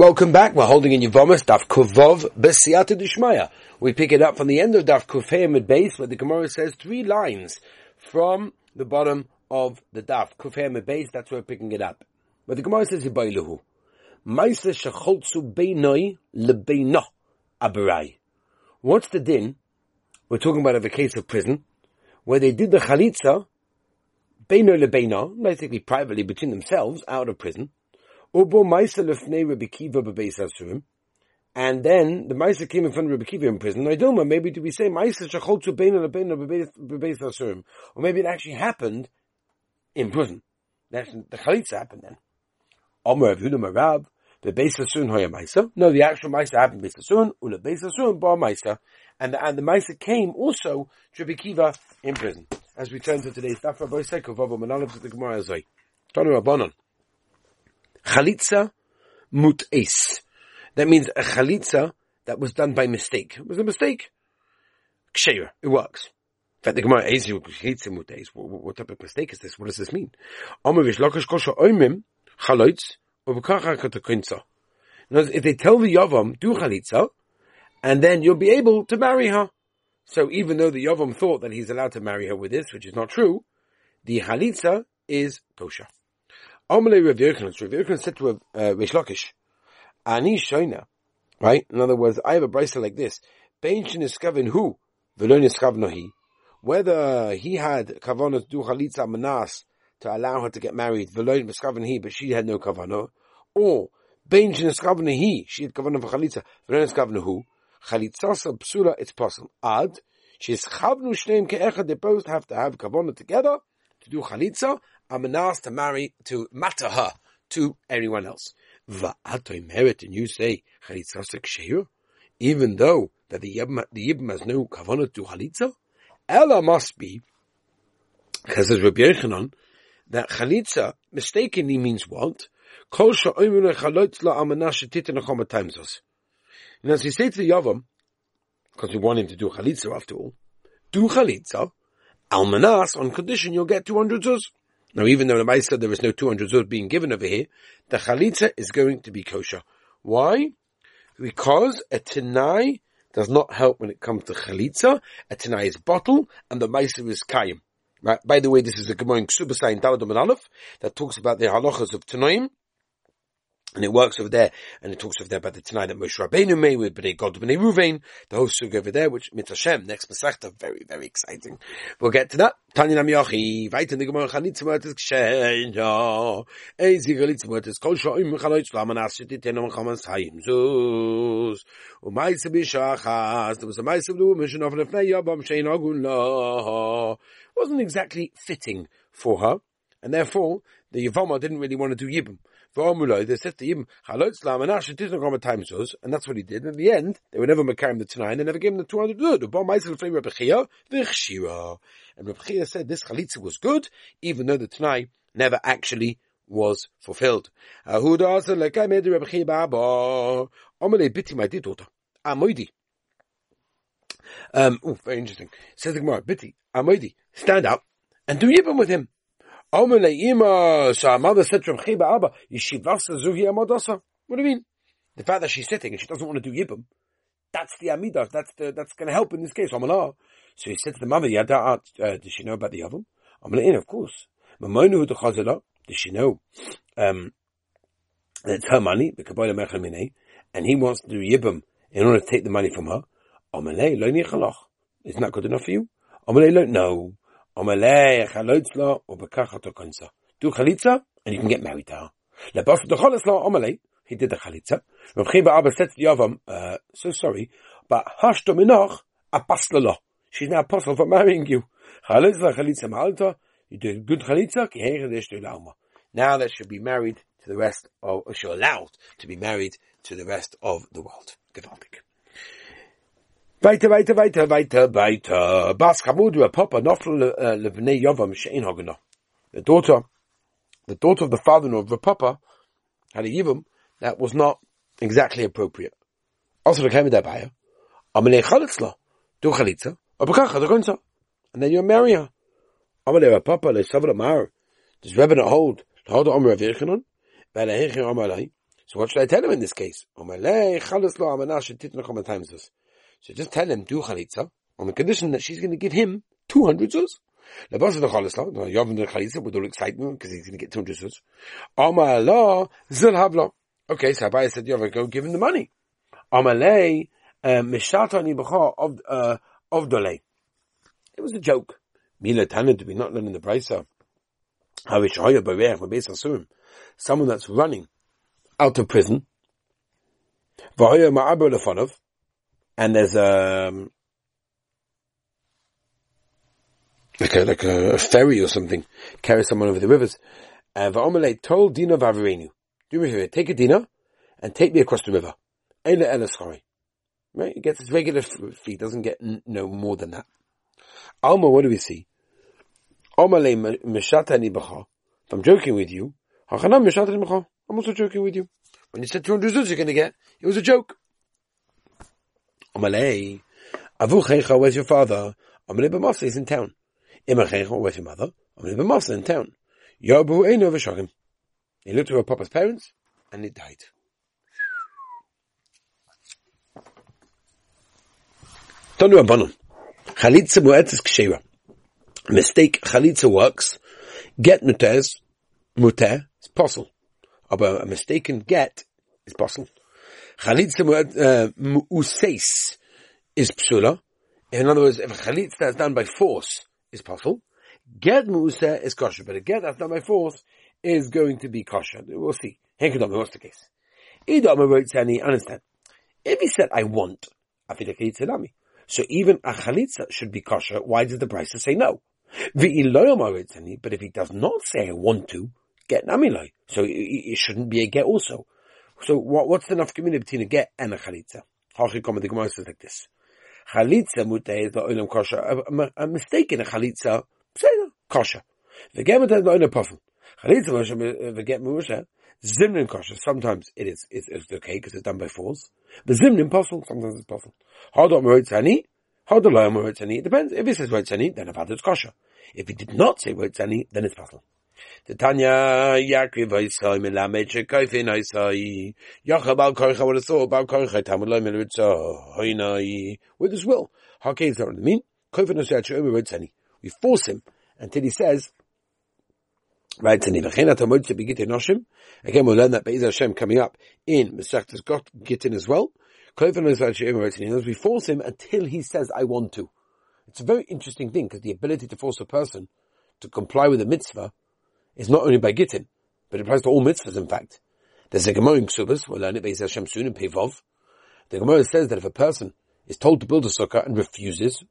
Welcome back. We're holding in Yevamos Daf Kuvov B'Siyata Dishmaya. We pick it up from the end of Daf Kufay mid base, where the Gemara says three lines from the bottom of the Daf Kufay mid base. That's where we're picking it up. But the Gemara says Yibayluhu. Maisa Shecholtzu Beinoi Lebeino Abarai. What's the din? We're talking about of a case of prison where they did the chalitza Beino Lebeino, basically privately between themselves out of prison Ubo Maisa lefnei Rabbi Kiva b'beis asurim. And then the Maisa came in front of Rabbi Kiva in prison. Dilma, maybe do we say Maisa shacholtu beina lebeina b'beis asurim? Or maybe it actually happened in prison. That's, the chalitza happened then. Omer Yehuda Marab, b'beis asurim hoya Maisa. No, the actual Maisa happened b'beis asurim, ule beis asurim bar Maisa. And the, and the Maisa came also to Rabbi Kiva in prison. As we turn to today's Daf Rabbi Sekov, Rabbi Manalav to the Gemara Azai. Tanu Rabbanon. Chalitza mut'es. That means a chalitza that was done by mistake. It was a mistake. Ksheira. It works. In fact, the Gemara chalitza mut'es. What type of mistake is this? What does this mean? If they tell the Yavam, do chalitza, and then you'll be able to marry her. So even though the Yavam thought that he's allowed to marry her with this, which is not true, the chalitza is kosher. Amalei Rav Yerchanan, Rav Yerchanan said to Rav uh, Reish Lakish, Ani Shoina, right? In other words, I have a brisa like this. Bein sheniskaven hu, v'lo niskavno hi. Whether he had kavanah to do chalitza manas to allow her to get married, niskaven hi, but she had no kavanah, or bein hi, she had kavanah for chalitza, hu, chalitza sal psula, it's possible. Ad, she's chavnu shneim ke'echad, they both have to have kavanah together to do chalitza, Amanas to marry, to matter her to anyone else. Va'atoy merit, and you say, chalitzasek sheir, even though that the Yibam, the Yibam has no kavanah to chalitza, Ella must be, because as Rabbi Yechanan, that chalitza mistakenly means what? Kol sha'oimune chalitza amana shetitin achoma times And as we say to the Yavam, because we want him to do chalitza after all, do chalitza, almanas, on condition you'll get 200 zuz. Now, even though the Maisa there is no 200 zuz being given over here, the chalitza is going to be kosher. Why? Because a tenai does not help when it comes to chalitza. A tenai is bottle, and the Maisa is kayim. Right? By the way, this is a Gemara in Ksubasai in Daladum and Aleph that talks about the halachas of tenoim. And it works over there, and it talks over there about the tonight that Moshe Rabbeinu made with Bnei Gad Bnei Ruvain, the whole sug over there, which Mitzvah Shem, next Masechta, very, very exciting. We'll get to that. Tanya Nam Yochi, in the Gemara, Chanitz Mörtes Gshenja, Ezi Chalitz Mörtes, Kol Shoim Chaloitz Laman Ashet Titenom Chamas Hayim Zuz, Umaise Bishachas, there was a Maise Blu, Mission of Lefnei Yabam Shein Ogun La, wasn't exactly fitting for her, and therefore, the Yavama didn't really want to do Yibam. They said to him, and that's what he did. And in the end, they were never Makarim the Tanai, and they never gave him the 200 good. And Rabbi said this Chalitza was good, even though the Tanai never actually was fulfilled. my dear daughter. Amoidi. Um, oh, very interesting. Says the Gemara, Biti, Amoidi, stand up and do Yibam with him. Our mother said to Abba? The fact that she's sitting and she doesn't want to do Yibam, that's the Amidah, that's the, that's going to help in this case. So he said to the mother, Yada, uh, does she know about the oven? Omele of course. Does she know, um, that it's her money, and he wants to do Yibam in order to take the money from her? Omele, lo. Isn't good enough for you? Omele, no. Do chalitza, and you can get married to her. He did the chalitza. Rav Chiba Abba said to the Yavam, uh, so sorry, but hashto minoch, apaslala. She's now apostle for marrying you. Chalitza, chalitza ma'alta, you did good chalitza, ki heire Now that she'll be married to the rest of, or she'll allowed to be married to the rest of the world. Gewaltig. Weiter, weiter, weiter, weiter, weiter. Bas papa, uh, levnei she'en hagana. The daughter, the daughter of the father of papa, had a yivam that was not exactly appropriate. Also, the came dabei. Amalei chalitzla, do chalitza, abakacha. And then you marry her. Amalei papa, le savra mar. Does Rebbe not hold? Hold the Omer of Yechanon? Vele amalei. So what should I tell him in this case? So just tell him, do chalitza, on the condition that she's going to give him 200 zuz. The boss of the chalitza, the Yavin the chalitza, with all excitement, because he's going to get 200 zuz. Amar zil havla. Okay, so Abaye said, Yavin, go give him the money. Amalei, uh, mishatani b'cha of, uh, of delay. It was a joke. Mila Tana to be not learning the brisa. Someone that's running out of prison. And there's a, um, like a, like a ferry or something, carry someone over the rivers. And Va'omelei told Dina Vavarenu, do me here, take a Dina and take me across the river. Right? He gets his regular fee, doesn't get no more than that. Alma, what do we see? If I'm joking with you, I'm also joking with you. When you said 200 zuz you're going to get, it was a joke. Amalei, Avu Checha, where's your father? Amalei B'masa, he's in town. Ima Checha, where's your mother? Amalei B'masa, in town. Yobu Eino V'shogim. He looked to her papa's parents, and he died. Tonu Abanon. Chalitza Mu'etzes Kshera mistake chalitza works, get mutez, muteh, is possible. But a mistaken get is possible. Chalitza uh, mu'useis is psula. In other words, if a chalitza is done by force is possible, get mu'useh is kosher, but a get that's done by force is going to be kosher. We'll see. Henkadam, what's the case? Idam wrote Sani, understand. If he said, I want, so even a chalitza should be kosher. Why did the Brisa say no? But if he does not say I want to, get namiloi. So it, shouldn't be a get also. So what, what's the community between a get and a chalitza? Hachikoma the Gemara says like this. Chalitza muteh is the olam kosher. A, a mistake in a chalitza, say kosher. The get muteh is the olam pafel. Chalitza the get musha. Zimnin kosher. Sometimes it is it's, it's okay because it's done by force. But zimnin pafel. Sometimes it's pafel. Hadot meroitzani. How the loyal Rotzani? It depends. If he says Rotzani, then about it's kosher. If he did not say Rotzani, then it's possible. The Tanya Yakriv Oisai Melamed Shekoifin Oisai Yocha Bal Korcha would have thought Bal Korcha Tamud Lo Melritza Hoinai with his will. How can that mean? Koifin Oisai Shomer Rotzani. We force him until he says Right, Again, we'll learn that Be'ez Hashem coming up in Masechtas Gittin as well. We force him until he says, I want to. It's a very interesting thing because the ability to force a person to comply with a mitzvah is not only by gittin, but it applies to all mitzvahs in fact. There's a Gemara in Ksubas, we'll learn it by Hashem soon in Pevov. The Gemara says that if a person is told to build a sukkah and refuses,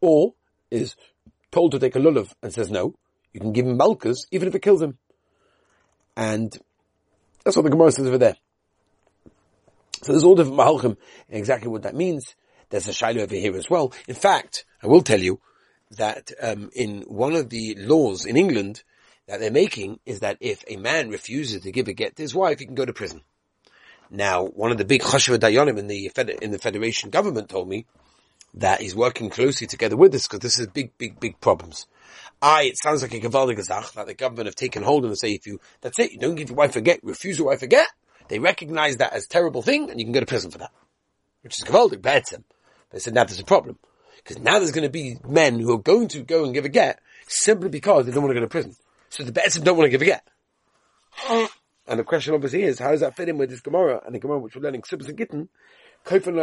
or is told to take a lulav and says no, you can give him malkas even if it kills him. And that's what the Gemara says over there. So there's all different mahalchim exactly what that means. There's a shiloh over here as well. In fact, I will tell you that um, in one of the laws in England that they're making is that if a man refuses to give a get to his wife, he can go to prison. Now, one of the big chashuv dayanim in the in the federation government told me that he's working closely together with us because this is big, big, big problems. I, it sounds like a gavaldig that the government have taken hold and say if you, that's it, you don't give your wife a get, refuse your wife a get, they recognize that as terrible thing, and you can go to prison for that. Which is Gavaldik, Be'etzim. They said now there's a problem. Because now there's going to be men who are going to go and give a get simply because they don't want to go to prison. So the Be'etzim don't want to give a get. Oh. And the question obviously is, how does that fit in with this Gemara and the Gemara which we're learning Ksibas and Gittin? What do you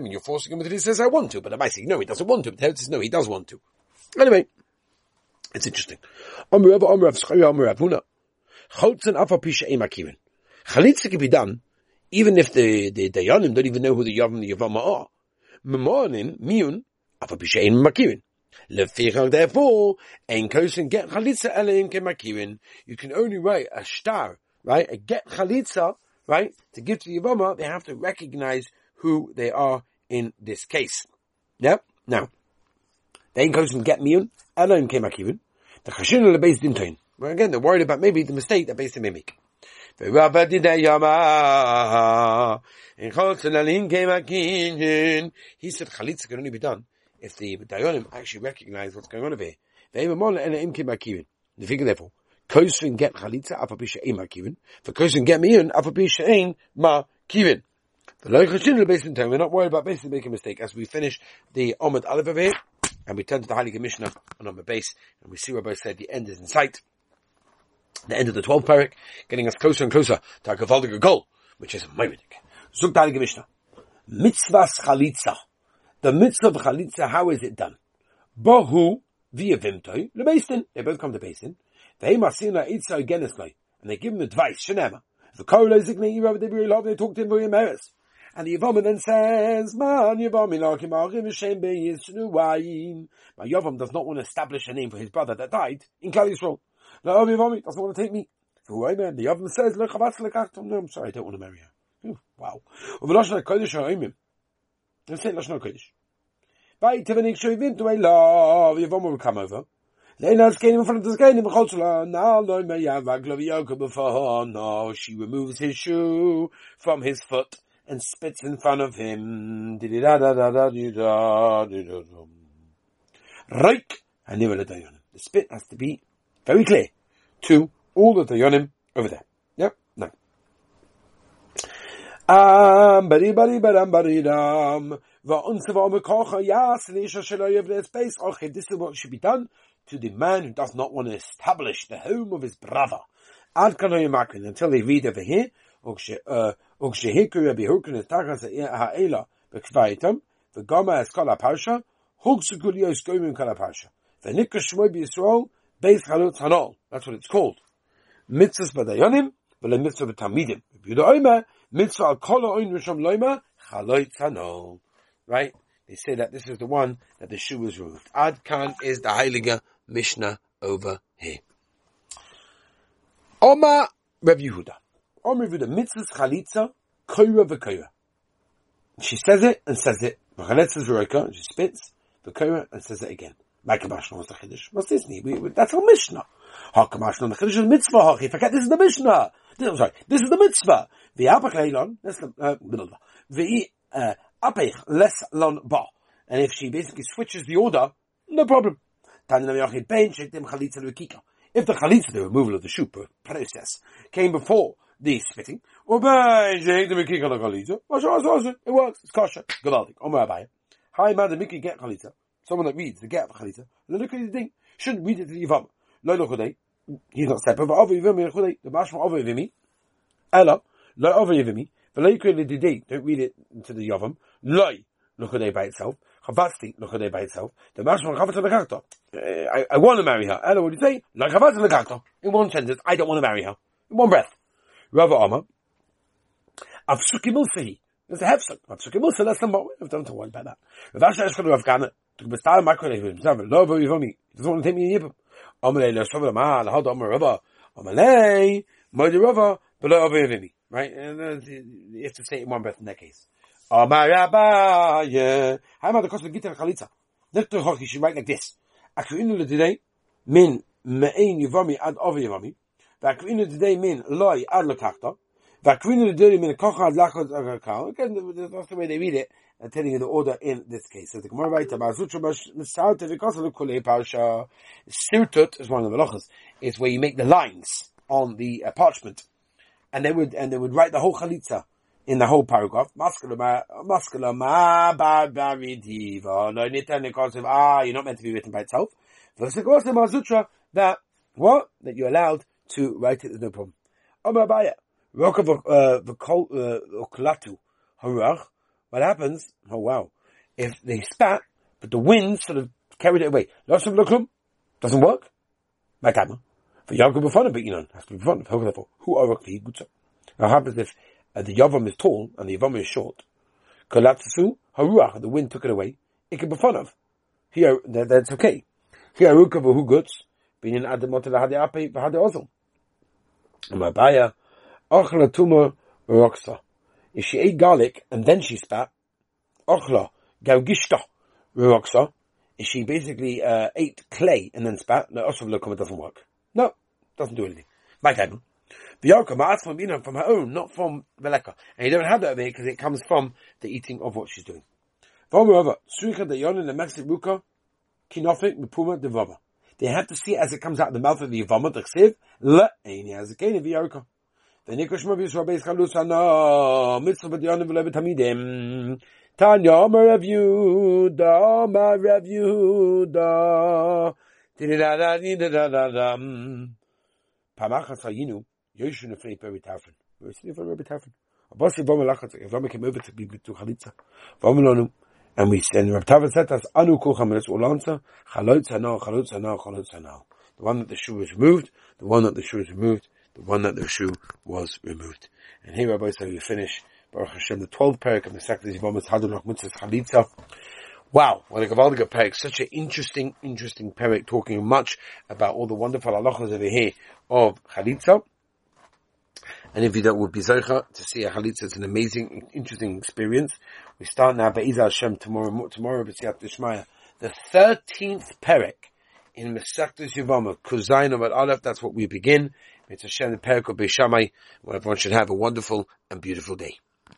mean? You're forcing him until he says, I want to. But I say, no, he doesn't want to. But says, no, he does want to. Anyway, it's interesting. Chalitza can be done even if the, the Dayanim don't even know who the Yavam and the Yavama are. Memorim, miyun, afapishein makirin. Therefore. You can only write a star, right? A get chalitza, right? To give to the Yavama, they have to recognize who they are in this case. Yep. Now, they ain't koshin get miyun, eleim kemakirin. The chashin base dintain. Well, again, they're worried about maybe the mistake that base they make. Rabba Yama. In Cholzelalim came a He said Chalitza can only be done if the Dayonim actually recognize what's going on over here. The figure therefore, Kosvin get chalitza afapisha ein ma kivin. For kosvin get miyun afapisha ein ma kivin. The loy chashin based time. We're not worried about basically making a mistake as we finish the Omid Aleph over here and we turn to the Heilige Mishnah on the base and we see where both said the end is in sight. The end of the 12th parak, getting us closer and closer to our Gavaldiger goal, which is Moiridik. Zug the Heilige Mishnah. Mitzvahs chalitza. The mitzvah of chalitza, how is it done? Bohu via vimtoi lebeistin. They both come to basin. They masina itza againisloi. And they give him advice, shenema. The kola zikne yirav de love, they talk to him very meris. And the Yavam then says, Man Yavam ilakim achim v'shem be'yisnu wayim. But Yavam does not want to establish a name for his brother that died in Klal Yisrael. No, Yavam doesn't want to take me. Why man? The Yavam says, Look, No, I'm sorry, I don't want to marry her. Wow. Let's say Lashna kodesh. By Tivanik Shovim to a love, Yavam will come over. Leina's came in front of the skein in the Cholzula. Now, no, no, she removes his shoe from his foot and spits in front of him. Reik The spit has to be very clear to all the dayanim over there. Yep. Um, bari bari baram bari ram. This is what should be done to the man who does not want to establish the home of his brother. Ad kanoyimakin until they read over here. Ukshehiku uh, Rabbi Hukin is takas ha'ela b'kvaitam v'gama es kol ha'parsha hugsukul yos goyim kol ha'parsha v'nikra shmoy b'Yisrael beis halut hanol. That's what it's called. Mitzvahs b'dayanim v'le mitzvah b'tamidim. Rabbi Yehuda Omer Mitzvah al kola oin risham loyma loima chaloitzano. Right? They say that this is the one that the shoe was removed. Ad kan is the Heiliger Mishnah over here. Oma Rev Yehuda. Oma Rev Yehuda. Mitzvahs chalitza koyra v'koyra. She says it and says it. V'chaletzes v'roika. She spits v'koira and says it again. What's this? We, that's our Mishnah. Ha'kamashna. Forget this is the Mishnah. I'm sorry, this is the mitzvah. The V'apach leilon, that's the, uh, V'i, uh, apech les lon ba. And if she basically switches the order, no problem. If the chalitza, the removal of the shoe process, came before the spitting. It works. It's kosher. Gewaldig. Omer Abaye. Hi, man, the Mickey get chalitza. Someone that reads the get of chalitza. Look at the thing. Shouldn't read it to the Yivam. He's not separate. But over Yivimi. The mashma over Yivimi. Ella. Lo over Yivimi. But lo yikri l'didei. Don't read it to the Yavam. Lo. Lo by itself. Chavasti. Lo by itself. The mashma chavatz lekakto. Eh, I, I want to marry her. Ella, what do you say? Lo chavatz lekakto. In one sentence, I don't want to marry her. In one breath. Rava Amma, Avsuki Mulsahi. There's a hefsek. Avsuki Mulsa, that's number one. Don't worry about that. Rav Asher Eshkadu Rav Gana, to be started my colleague himself, lo vo yivomi. He doesn't want to take me in Yibam. Amalei lo shavah ma, la hod Rava. Amalei, moidi Rava, but lo vo. Right? And uh, you have to say it in one breath in that case. Amar Rabba, yeah. How about the cost of Gitar Chalitza? Dr. Hoch, you should write like this. Akuinu le min me'ein yivami ad over yivami. V'akrinu today mean loy ad lokachta. V'akrinu today mean kocha ad lachot agakal. Again, that's the way they read it. I'm telling you the order in this case. So the Gemara writes Sutra Masauta v'kosel kulei parsha. Sirtut is one of the melachas. It's where you make the lines on the uh, parchment, and they would and they would write the whole chalitza in the whole paragraph. Maskula ma maskula ma ba ba ridiva. No nita Ah, you're not meant to be written by itself. V'sikosim that what that you're allowed to write it, there's no problem. Omar Abaye, Uh, uh, what happens, oh wow, if they spat, but the wind sort of carried it away, doesn't work, my time. For Yaakov Befana, but you know, has to be fun. Therefore, who are Rakli Gutsa? What happens if uh, the Yavam is tall and the Yavam is short? Kolatsu Haruach, the wind took it away, it can be fun of. Here, that, that's okay. Here, Arukav Hu Guts, Binyan Adamot Lahadi Ape, Vahadi Ozil. Mabaya, Ochla Tuma. If she ate garlic and then she spat, Ochla Gaugishta Roksa. If she basically uh, ate clay and then spat, the Lokoma doesn't work. No, doesn't do anything. My time. The Yarkama asked from, you from her own, not from Meleka. And you don't have that because it comes from the eating of what she's doing. Suika the the Mexic Ruka, Kinofik, Devava. They have to see it as it comes out of the mouth of the Yavama, the Chsiv, le, eini as a kene v'yarka. The Nikosh Mavis Rabbeis Chalusana, Mitzvah B'Diyanim V'Levet Tamidim, Tanya, Amar Rav Yehuda, Amar Rav Yehuda, Pamachas Hayinu, Yoshu Nefrei Peri Tafrin. We're sitting for Rabbi Tarfon. Abasi Vama Lachatz, Yavama came over to be to Chalitza. Vama Lonu. And we said, Rabbi Tarfon said us, Anu Kucham, let's all answer, Chalot Sanal, Chalot Sanal, Chalot Sanal. The one that the shoe was removed, the one that the shoe was removed, the one that the shoe was removed. And here, Rabbi said, we finish, Baruch Hashem, the 12th parak of the Hadunach Mitzvah Chalitza. Wow, what a Gavaldiga parak. Such an interesting, interesting parak talking much about all the wonderful halachas over here of Chalitza. And if you don't would be Zocha to see a Chalitza, it's an amazing, interesting experience. We start now, Be'ezah Hashem, tomorrow, tomorrow, B'siyat Dishmaya, the 13th parak in Mesachta Yivama, Kuzayin of Aleph, that's what we begin. It's Hashem, the parak of Beis Shammai, where everyone should have a wonderful and beautiful day.